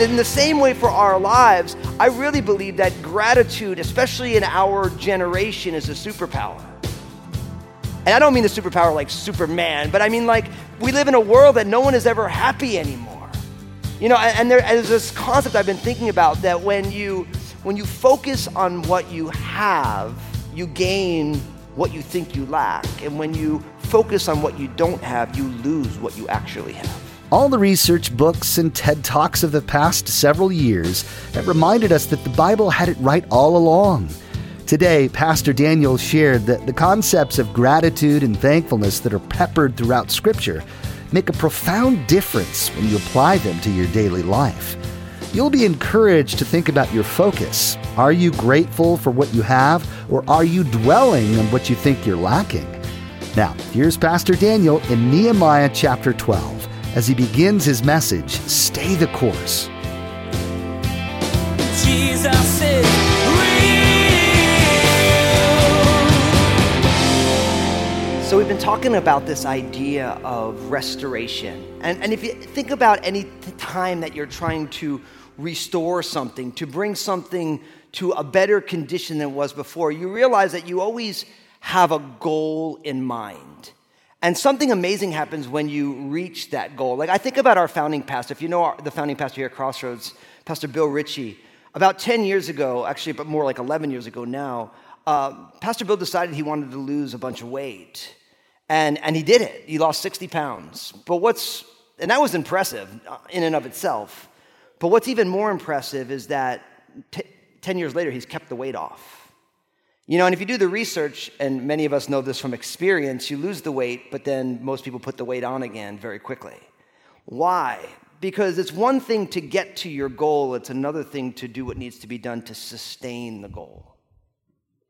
In the same way for our lives, I really believe that gratitude, especially in our generation, is a superpower. And I don't mean the superpower like Superman, but I mean like we live in a world that no one is ever happy anymore. You know, and, there is this concept I've been thinking about that when you when you focus on what you have, you gain what you think you lack. And when you focus on what you don't have, you lose what you actually have. All the research, books, and TED Talks of the past several years have reminded us that the Bible had it right all along. Today, Pastor Daniel shared that the concepts of gratitude and thankfulness that are peppered throughout Scripture make a profound difference when you apply them to your daily life. You'll be encouraged to think about your focus. Are you grateful for what you have, or are you dwelling on what you think you're lacking? Now, here's Pastor Daniel in Nehemiah chapter 12 as he begins his message Stay the Course. Jesus is been talking about this idea of restoration. And, and if you think about any time that you're trying to restore something, to bring something to a better condition than it was before, you realize that you always have a goal in mind. And something amazing happens when you reach that goal. Like I think about our founding pastor. If you know our, the founding pastor here at Crossroads, Pastor Bill Ritchie, about 10 years ago, actually, but more like 11 years ago now, uh, Pastor Bill decided he wanted to lose a bunch of weight. And, and he did it. He lost 60 pounds. But what's, and that was impressive in and of itself. But what's even more impressive is that t- 10 years later, he's kept the weight off. You know, and if you do the research, and many of us know this from experience, you lose the weight, but then most people put the weight on again very quickly. Why? Because it's one thing to get to your goal, it's another thing to do what needs to be done to sustain the goal.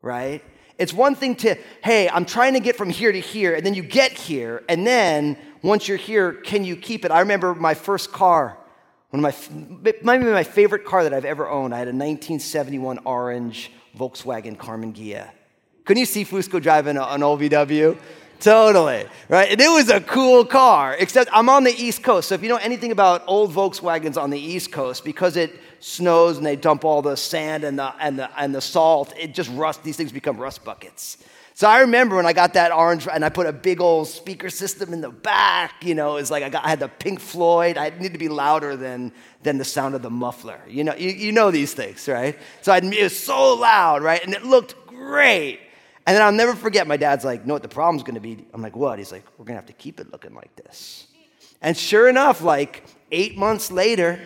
Right? It's one thing to, hey, I'm trying to get from here to here, and then you get here, and then once you're here, can you keep it? I remember my first car, one of my, might be my favorite car that I've ever owned. I had a 1971 orange Volkswagen Karmann Ghia. Couldn't you see Fusco driving an old VW? Totally, right? And it was a cool car, except I'm on the East Coast. So if you know anything about old Volkswagens on the East Coast, because it snows and they dump all the sand and the, and the, and the salt, it just rust, these things become rust buckets. So I remember when I got that orange and I put a big old speaker system in the back, you know, it's like I, got, I had the Pink Floyd. I need to be louder than, than the sound of the muffler. You know, you, you know these things, right? So I'd, it was so loud, right? And it looked great. And then I'll never forget, my dad's like, know what the problem's gonna be? I'm like, what? He's like, we're gonna have to keep it looking like this. And sure enough, like eight months later,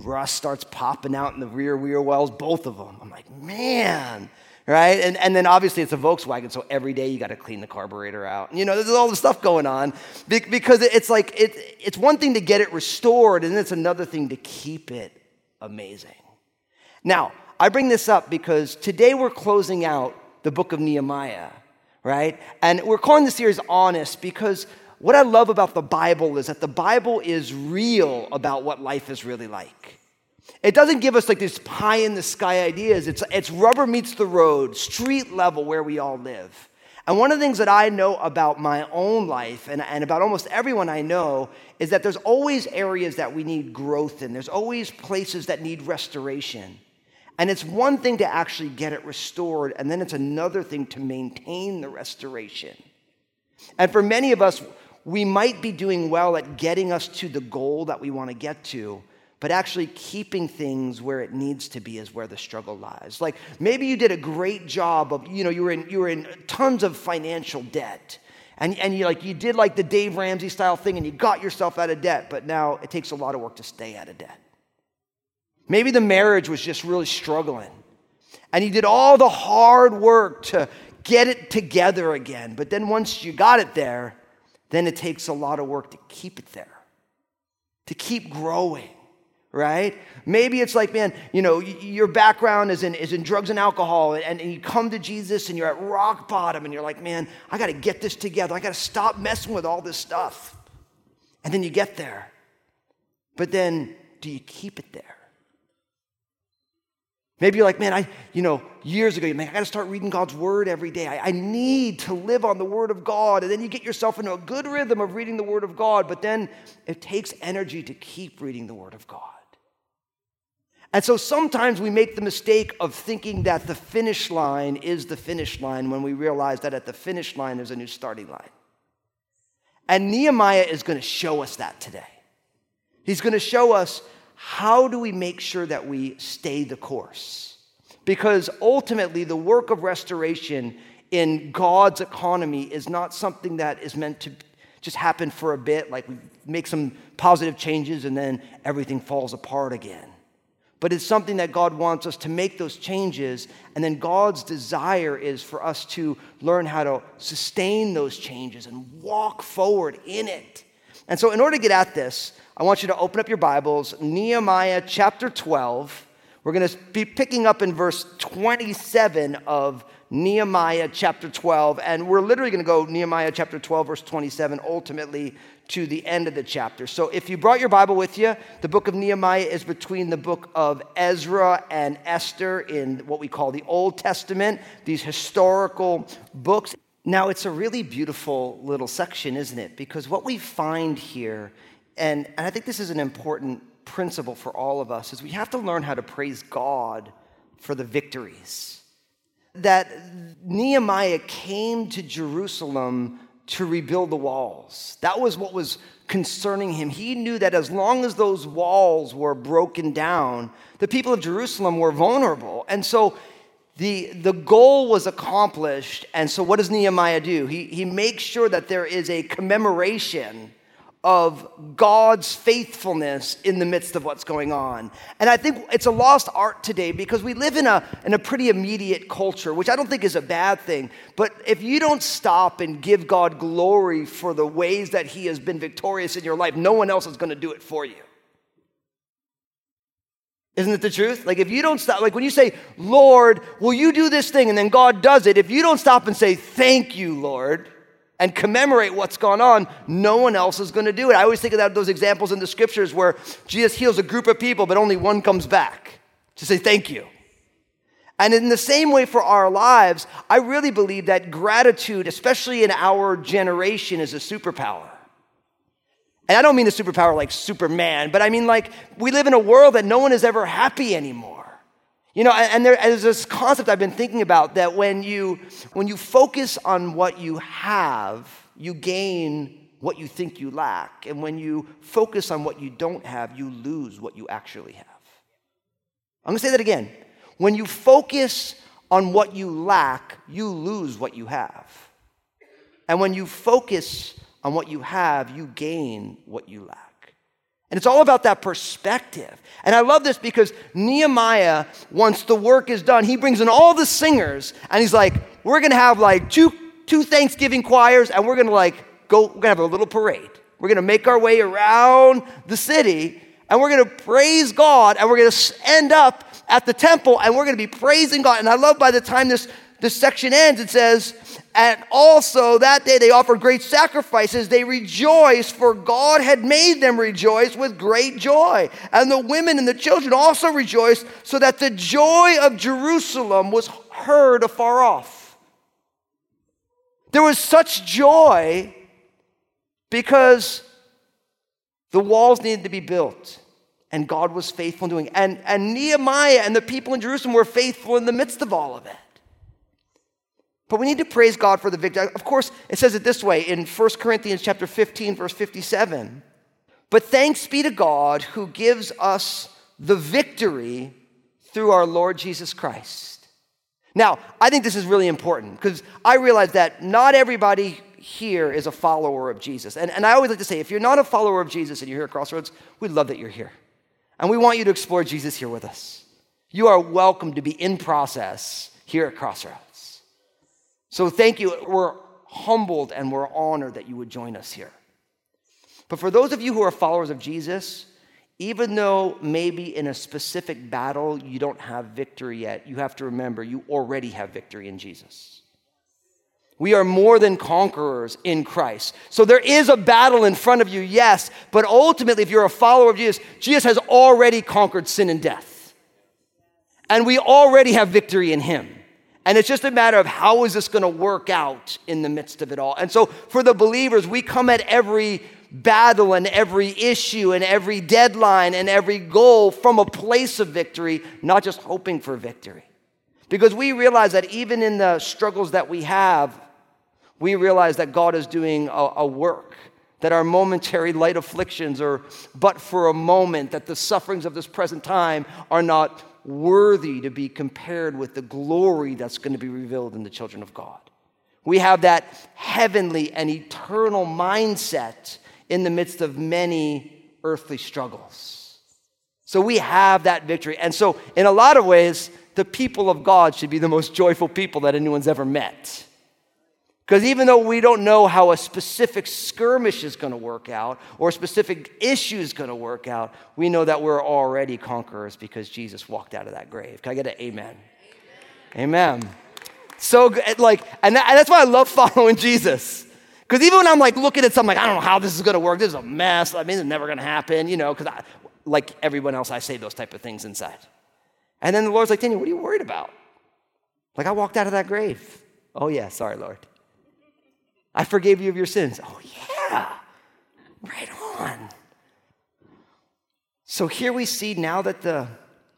rust starts popping out in the rear wheel wells, both of them. I'm like, man, right? And, and then obviously it's a Volkswagen, so every day you got to clean the carburetor out. You know, there's all the stuff going on because it's like it, it's one thing to get it restored, and it's another thing to keep it amazing. Now, I bring this up because today we're closing out the book of Nehemiah, right? And we're calling the series Honest because what I love about the Bible is that the Bible is real about what life is really like. It doesn't give us like these pie in the sky ideas. It's, it's rubber meets the road, street level where we all live. And one of the things that I know about my own life and, and about almost everyone I know is that there's always areas that we need growth in, there's always places that need restoration. And it's one thing to actually get it restored, and then it's another thing to maintain the restoration. And for many of us, we might be doing well at getting us to the goal that we want to get to, but actually keeping things where it needs to be is where the struggle lies. Like maybe you did a great job of, you know, you were in, you were in tons of financial debt. And, and you like you did like the Dave Ramsey style thing and you got yourself out of debt, but now it takes a lot of work to stay out of debt. Maybe the marriage was just really struggling. And you did all the hard work to get it together again. But then once you got it there, then it takes a lot of work to keep it there, to keep growing right? Maybe it's like, man, you know, your background is in, is in drugs and alcohol, and, and you come to Jesus and you're at rock bottom, and you're like, man, I got to get this together. I got to stop messing with all this stuff. And then you get there. But then, do you keep it there? Maybe you're like, man, I, you know, years ago, man, I got to start reading God's word every day. I, I need to live on the word of God. And then you get yourself into a good rhythm of reading the word of God, but then it takes energy to keep reading the word of God. And so sometimes we make the mistake of thinking that the finish line is the finish line when we realize that at the finish line there's a new starting line. And Nehemiah is going to show us that today. He's going to show us how do we make sure that we stay the course? Because ultimately, the work of restoration in God's economy is not something that is meant to just happen for a bit, like we make some positive changes and then everything falls apart again. But it's something that God wants us to make those changes, and then God's desire is for us to learn how to sustain those changes and walk forward in it. And so, in order to get at this, I want you to open up your Bibles, Nehemiah chapter 12. We're going to be picking up in verse 27 of Nehemiah chapter 12. And we're literally going to go Nehemiah chapter 12, verse 27, ultimately to the end of the chapter. So if you brought your Bible with you, the book of Nehemiah is between the book of Ezra and Esther in what we call the Old Testament, these historical books. Now, it's a really beautiful little section, isn't it? Because what we find here, and, and I think this is an important principle for all of us, is we have to learn how to praise God for the victories. That Nehemiah came to Jerusalem to rebuild the walls. That was what was concerning him. He knew that as long as those walls were broken down, the people of Jerusalem were vulnerable. And so the, the goal was accomplished. And so what does Nehemiah do? He, he makes sure that there is a commemoration of God's faithfulness in the midst of what's going on. And I think it's a lost art today because we live in a, in a pretty immediate culture, which I don't think is a bad thing. But if you don't stop and give God glory for the ways that He has been victorious in your life, no one else is going to do it for you. Isn't it the truth? Like, if you don't stop, like when you say, Lord, will you do this thing? And then God does it, if you don't stop and say, Thank you, Lord, and commemorate what's gone on, no one else is going to do it. I always think of those examples in the scriptures where Jesus heals a group of people, but only one comes back to say thank you. And in the same way for our lives, I really believe that gratitude, especially in our generation, is a superpower. And I don't mean the superpower like Superman, but I mean like we live in a world that no one is ever happy anymore. You know, and there's this concept I've been thinking about that when you when you focus on what you have, you gain what you think you lack. And when you focus on what you don't have, you lose what you actually have. I'm gonna say that again. When you focus on what you lack, you lose what you have. And when you focus on what you have, you gain what you lack. And it's all about that perspective. And I love this because Nehemiah, once the work is done, he brings in all the singers and he's like, we're gonna have like two, two Thanksgiving choirs and we're gonna like go, we're gonna have a little parade. We're gonna make our way around the city and we're gonna praise God and we're gonna end up at the temple and we're gonna be praising God. And I love by the time this, this section ends, it says, and also that day they offered great sacrifices. They rejoiced, for God had made them rejoice with great joy. And the women and the children also rejoiced, so that the joy of Jerusalem was heard afar off. There was such joy because the walls needed to be built and God was faithful in doing it. And, and Nehemiah and the people in Jerusalem were faithful in the midst of all of it. But we need to praise God for the victory. Of course, it says it this way in 1 Corinthians chapter 15, verse 57. But thanks be to God who gives us the victory through our Lord Jesus Christ. Now, I think this is really important because I realize that not everybody here is a follower of Jesus. And, and I always like to say if you're not a follower of Jesus and you're here at Crossroads, we love that you're here. And we want you to explore Jesus here with us. You are welcome to be in process here at Crossroads. So thank you. We're humbled and we're honored that you would join us here. But for those of you who are followers of Jesus, even though maybe in a specific battle you don't have victory yet, you have to remember you already have victory in Jesus. We are more than conquerors in Christ. So there is a battle in front of you, yes, but ultimately, if you're a follower of Jesus, Jesus has already conquered sin and death. And we already have victory in Him. And it's just a matter of how is this going to work out in the midst of it all. And so for the believers, we come at every battle and every issue and every deadline and every goal from a place of victory, not just hoping for victory. Because we realize that even in the struggles that we have, we realize that God is doing a, a work that our momentary light afflictions are but for a moment, that the sufferings of this present time are not worthy to be compared with the glory that's going to be revealed in the children of God. We have that heavenly and eternal mindset in the midst of many earthly struggles. So we have that victory. And so, in a lot of ways, the people of God should be the most joyful people that anyone's ever met. Because even though we don't know how a specific skirmish is going to work out or a specific issue is going to work out, we know that we're already conquerors because Jesus walked out of that grave. Can I get an amen? Amen. amen. So good. Like, and, that, and that's why I love following Jesus. Because even when I'm like looking at something, like, I don't know how this is going to work. This is a mess. I mean, it's never going to happen, you know, because like everyone else, I say those type of things inside. And then the Lord's like, Daniel, what are you worried about? Like, I walked out of that grave. Oh, yeah, sorry, Lord. I forgave you of your sins. Oh, yeah, right on. So here we see now that the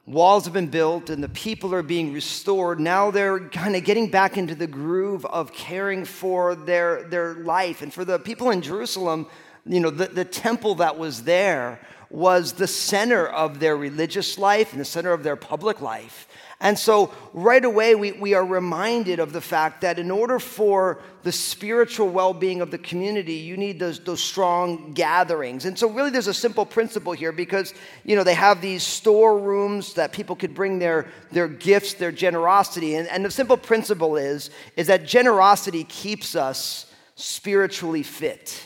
walls have been built and the people are being restored, now they're kind of getting back into the groove of caring for their, their life. And for the people in Jerusalem, you know, the, the temple that was there was the center of their religious life and the center of their public life. And so, right away, we, we are reminded of the fact that in order for the spiritual well being of the community, you need those, those strong gatherings. And so, really, there's a simple principle here because, you know, they have these storerooms that people could bring their, their gifts, their generosity. And, and the simple principle is, is that generosity keeps us spiritually fit.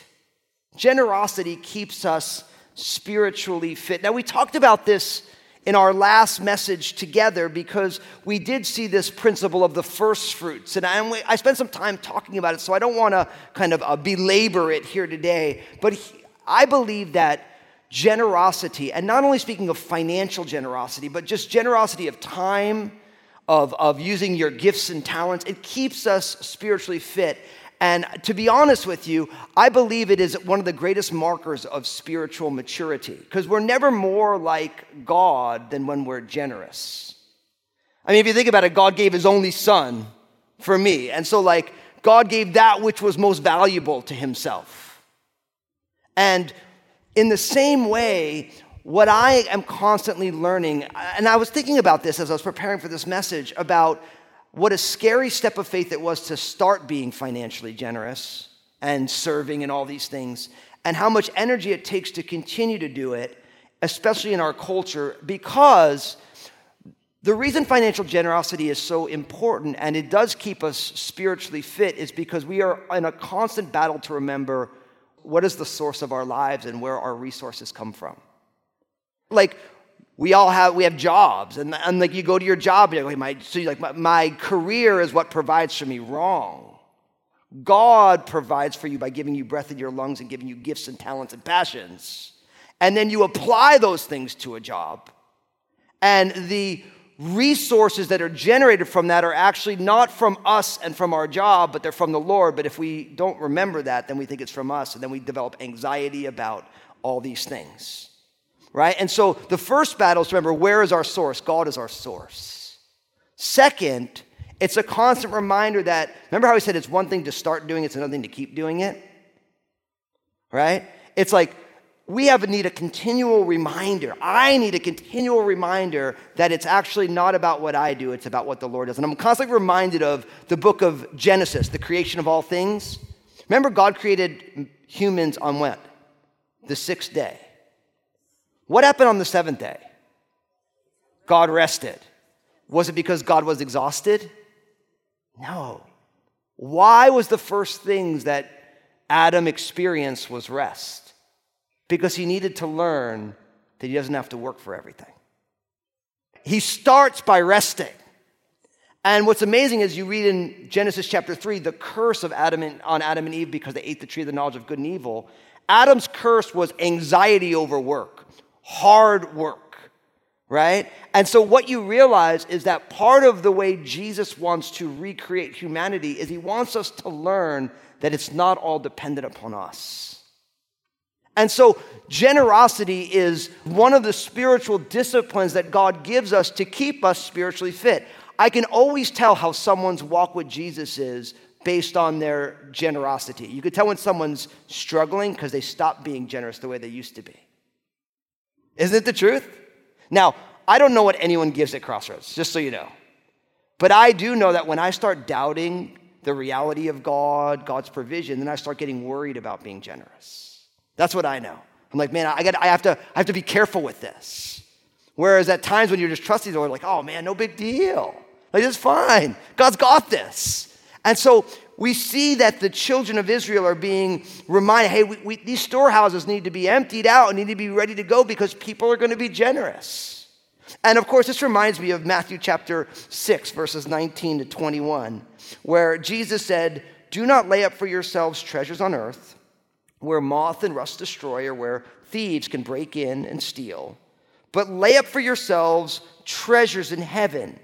Generosity keeps us spiritually fit. Now, we talked about this in our last message together because we did see this principle of the first fruits. And I, I spent some time talking about it, so I don't want to kind of uh, belabor it here today. But he, I believe that generosity, and not only speaking of financial generosity, but just generosity of time, of, of using your gifts and talents, it keeps us spiritually fit. And to be honest with you, I believe it is one of the greatest markers of spiritual maturity because we're never more like God than when we're generous. I mean, if you think about it, God gave his only son for me. And so, like, God gave that which was most valuable to himself. And in the same way, what I am constantly learning, and I was thinking about this as I was preparing for this message about what a scary step of faith it was to start being financially generous and serving and all these things, and how much energy it takes to continue to do it, especially in our culture, because the reason financial generosity is so important and it does keep us spiritually fit is because we are in a constant battle to remember what is the source of our lives and where our resources come from. Like, we all have we have jobs and, and like you go to your job you're like my so like my, my career is what provides for me wrong. God provides for you by giving you breath in your lungs and giving you gifts and talents and passions. And then you apply those things to a job. And the resources that are generated from that are actually not from us and from our job but they're from the lord. But if we don't remember that then we think it's from us and then we develop anxiety about all these things right? And so the first battle is remember where is our source? God is our source. Second, it's a constant reminder that, remember how he said it's one thing to start doing, it's another thing to keep doing it? Right? It's like we have a need a continual reminder. I need a continual reminder that it's actually not about what I do, it's about what the Lord does. And I'm constantly reminded of the book of Genesis, the creation of all things. Remember, God created humans on what? The sixth day. What happened on the seventh day? God rested. Was it because God was exhausted? No. Why was the first things that Adam experienced was rest? Because he needed to learn that he doesn't have to work for everything. He starts by resting. And what's amazing is you read in Genesis chapter 3 the curse of Adam and, on Adam and Eve because they ate the tree of the knowledge of good and evil. Adam's curse was anxiety over work, hard work, right? And so what you realize is that part of the way Jesus wants to recreate humanity is he wants us to learn that it's not all dependent upon us. And so, generosity is one of the spiritual disciplines that God gives us to keep us spiritually fit. I can always tell how someone's walk with Jesus is based on their generosity. You could tell when someone's struggling because they stopped being generous the way they used to be. Isn't it the truth? Now, I don't know what anyone gives at Crossroads, just so you know. But I do know that when I start doubting the reality of God, God's provision, then I start getting worried about being generous. That's what I know. I'm like, man, I, got, I, have to, I have to be careful with this. Whereas at times when you're just trusting the Lord, like, oh man, no big deal. Like, it's fine. God's got this. And so we see that the children of Israel are being reminded hey, we, we, these storehouses need to be emptied out and need to be ready to go because people are going to be generous. And of course, this reminds me of Matthew chapter 6, verses 19 to 21, where Jesus said, Do not lay up for yourselves treasures on earth where moth and rust destroy, or where thieves can break in and steal. But lay up for yourselves treasures in heaven,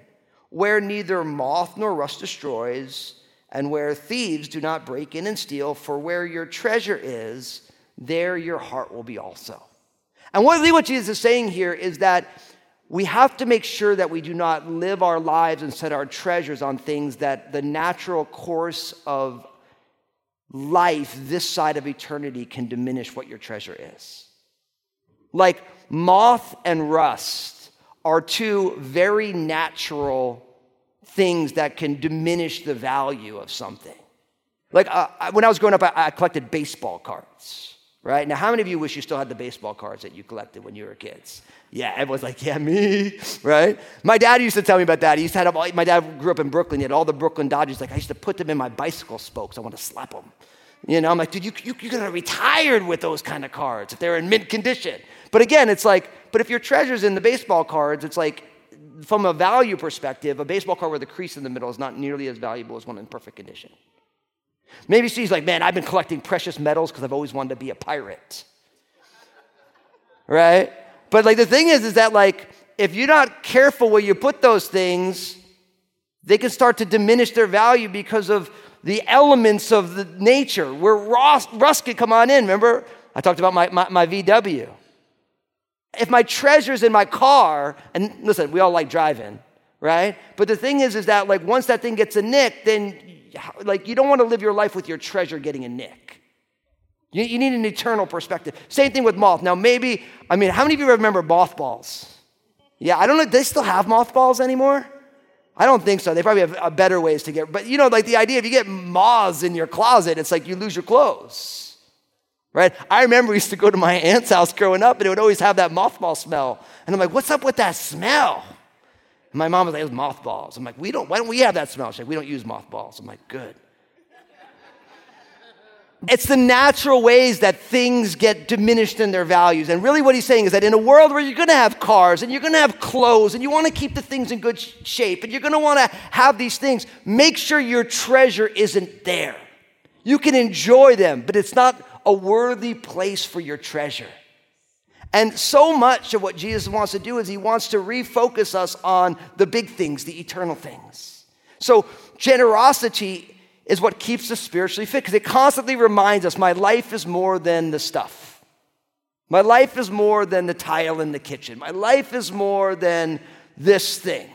where neither moth nor rust destroys, and where thieves do not break in and steal. For where your treasure is, there your heart will be also. And what, what Jesus is saying here is that we have to make sure that we do not live our lives and set our treasures on things that the natural course of life this side of eternity can diminish what your treasure is. Like moth and rust are two very natural things that can diminish the value of something. Like uh, when I was growing up, I, I collected baseball cards, right? Now, how many of you wish you still had the baseball cards that you collected when you were kids? Yeah, everyone's like, yeah, me, right? My dad used to tell me about that. He used to have, my dad grew up in Brooklyn. He had all the Brooklyn Dodgers. Like, I used to put them in my bicycle spokes. I want to slap them. You know, I'm like, dude, you, you, you're going to retired with those kind of cards if they're in mint condition. But again, it's like, but if your treasure's in the baseball cards, it's like, from a value perspective, a baseball card with a crease in the middle is not nearly as valuable as one in perfect condition. Maybe she's like, man, I've been collecting precious metals because I've always wanted to be a pirate. Right? But like the thing is, is that like if you're not careful where you put those things, they can start to diminish their value because of the elements of the nature where rust, rust could come on in. Remember, I talked about my, my, my VW. If my treasure's in my car, and listen, we all like driving, right? But the thing is, is that like once that thing gets a nick, then like you don't want to live your life with your treasure getting a nick. You, you need an eternal perspective. Same thing with moth. Now, maybe, I mean, how many of you remember mothballs? Yeah, I don't know. They still have mothballs anymore? I don't think so. They probably have uh, better ways to get, but you know, like the idea if you get moths in your closet, it's like you lose your clothes, right? I remember we used to go to my aunt's house growing up and it would always have that mothball smell. And I'm like, what's up with that smell? And my mom was like, it was mothballs. I'm like, we don't, why don't we have that smell? She's like, we don't use mothballs. I'm like, good. It's the natural ways that things get diminished in their values. And really, what he's saying is that in a world where you're going to have cars and you're going to have clothes and you want to keep the things in good shape and you're going to want to have these things, make sure your treasure isn't there. You can enjoy them, but it's not a worthy place for your treasure. And so much of what Jesus wants to do is he wants to refocus us on the big things, the eternal things. So, generosity is what keeps us spiritually fit because it constantly reminds us my life is more than the stuff. My life is more than the tile in the kitchen. My life is more than this thing.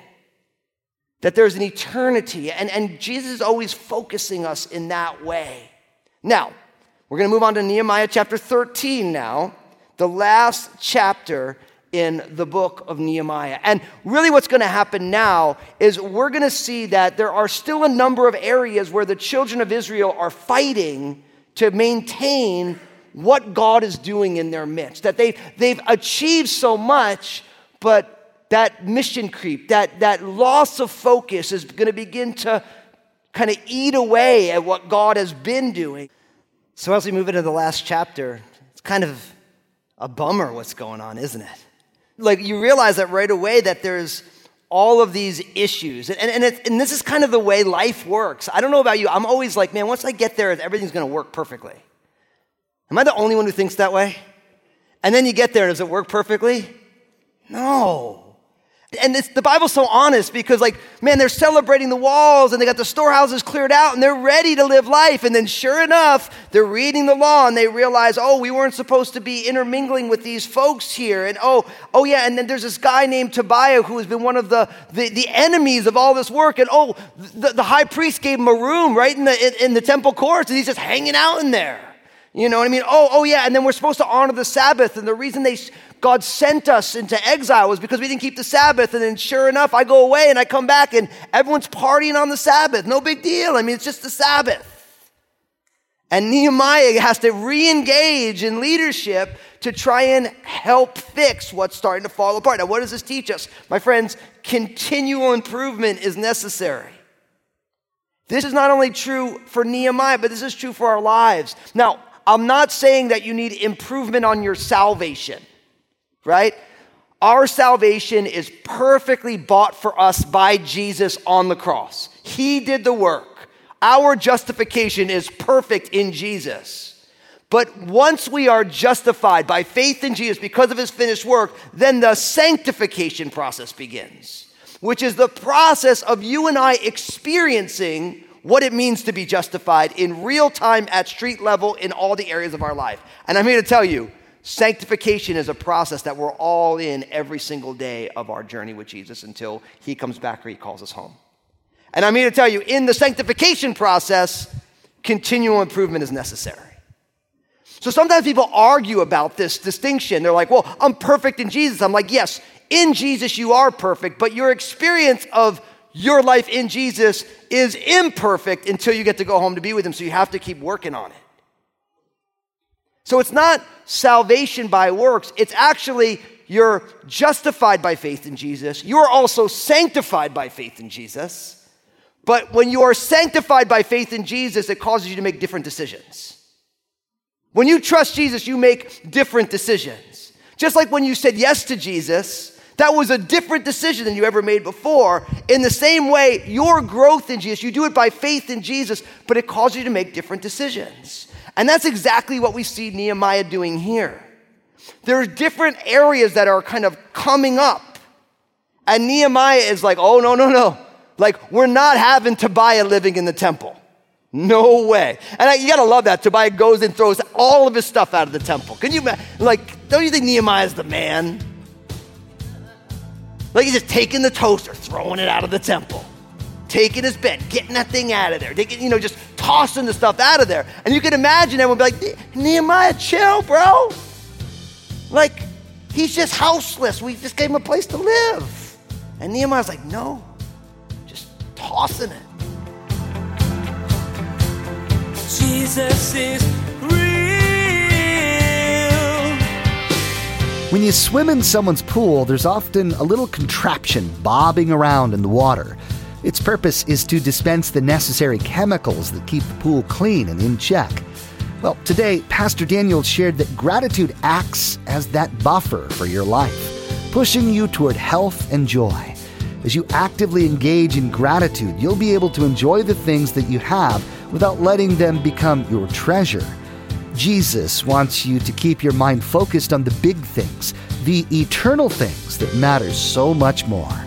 That there's an eternity, and, and Jesus is always focusing us in that way. Now, we're going to move on to Nehemiah chapter 13 now, the last chapter in the book of Nehemiah. And really, what's going to happen now is we're going to see that there are still a number of areas where the children of Israel are fighting to maintain what God is doing in their midst. That they, they've achieved so much, but that mission creep, that, that loss of focus is going to begin to kind of eat away at what God has been doing. So, as we move into the last chapter, it's kind of a bummer what's going on, isn't it? like you realize that right away that there's all of these issues. And, and, and this is kind of the way life works. I don't know about you. I'm always like, man, once I get there, everything's going to work perfectly. Am I the only one who thinks that way? And then you get there, and does it work perfectly? No. And the Bible's so honest because, like, man, they're celebrating the walls and they got the storehouses cleared out and they're ready to live life. And then, sure enough, they're reading the law and they realize, oh, we weren't supposed to be intermingling with these folks here. And oh, oh yeah, and then there's this guy named Tobiah who has been one of the, the, the enemies of all this work. And oh, the, the high priest gave him a room right in the, in, in the temple courts and he's just hanging out in there. You know what I mean? Oh, oh yeah, and then we're supposed to honor the Sabbath. And the reason they God sent us into exile was because we didn't keep the Sabbath. And then sure enough, I go away and I come back and everyone's partying on the Sabbath. No big deal. I mean, it's just the Sabbath. And Nehemiah has to re engage in leadership to try and help fix what's starting to fall apart. Now, what does this teach us? My friends, continual improvement is necessary. This is not only true for Nehemiah, but this is true for our lives. Now, I'm not saying that you need improvement on your salvation right? Our salvation is perfectly bought for us by Jesus on the cross. He did the work. Our justification is perfect in Jesus. But once we are justified by faith in Jesus because of his finished work, then the sanctification process begins, which is the process of you and I experiencing what it means to be justified in real time at street level in all the areas of our life. And I'm here to tell you, Sanctification is a process that we're all in every single day of our journey with Jesus until he comes back or he calls us home. And I'm here to tell you, in the sanctification process, continual improvement is necessary. So sometimes people argue about this distinction. They're like, well, I'm perfect in Jesus. I'm like, yes, in Jesus you are perfect, but your experience of your life in Jesus is imperfect until you get to go home to be with him. So you have to keep working on it. So it's not salvation by works, it's actually you're justified by faith in Jesus. You're also sanctified by faith in Jesus. But when you are sanctified by faith in Jesus, it causes you to make different decisions. When you trust Jesus, you make different decisions. Just like when you said yes to Jesus, that was a different decision than you ever made before. In the same way, your growth in Jesus, you do it by faith in Jesus, but it causes you to make different decisions. And that's exactly what we see Nehemiah doing here. There are different areas that are kind of coming up. And Nehemiah is like, oh, no, no, no. Like, we're not having Tobiah living in the temple. No way. And I, you gotta love that. Tobiah goes and throws all of his stuff out of the temple. Can you, like, don't you think Nehemiah's the man? Like, he's just taking the toaster, throwing it out of the temple taking his bed, getting that thing out of there, taking, you know, just tossing the stuff out of there. And you can imagine everyone be like, Nehemiah, chill, bro. Like, he's just houseless. We just gave him a place to live. And Nehemiah's like, no, just tossing it. Jesus is real. When you swim in someone's pool, there's often a little contraption bobbing around in the water. Its purpose is to dispense the necessary chemicals that keep the pool clean and in check. Well, today, Pastor Daniel shared that gratitude acts as that buffer for your life, pushing you toward health and joy. As you actively engage in gratitude, you'll be able to enjoy the things that you have without letting them become your treasure. Jesus wants you to keep your mind focused on the big things, the eternal things that matter so much more.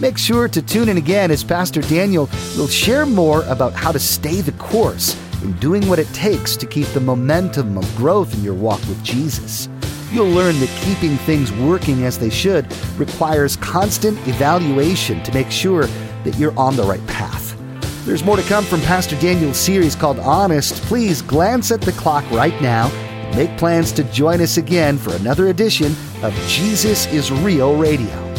Make sure to tune in again as Pastor Daniel will share more about how to stay the course in doing what it takes to keep the momentum of growth in your walk with Jesus. You'll learn that keeping things working as they should requires constant evaluation to make sure that you're on the right path. There's more to come from Pastor Daniel's series called Honest. Please glance at the clock right now. And make plans to join us again for another edition of Jesus is Real Radio.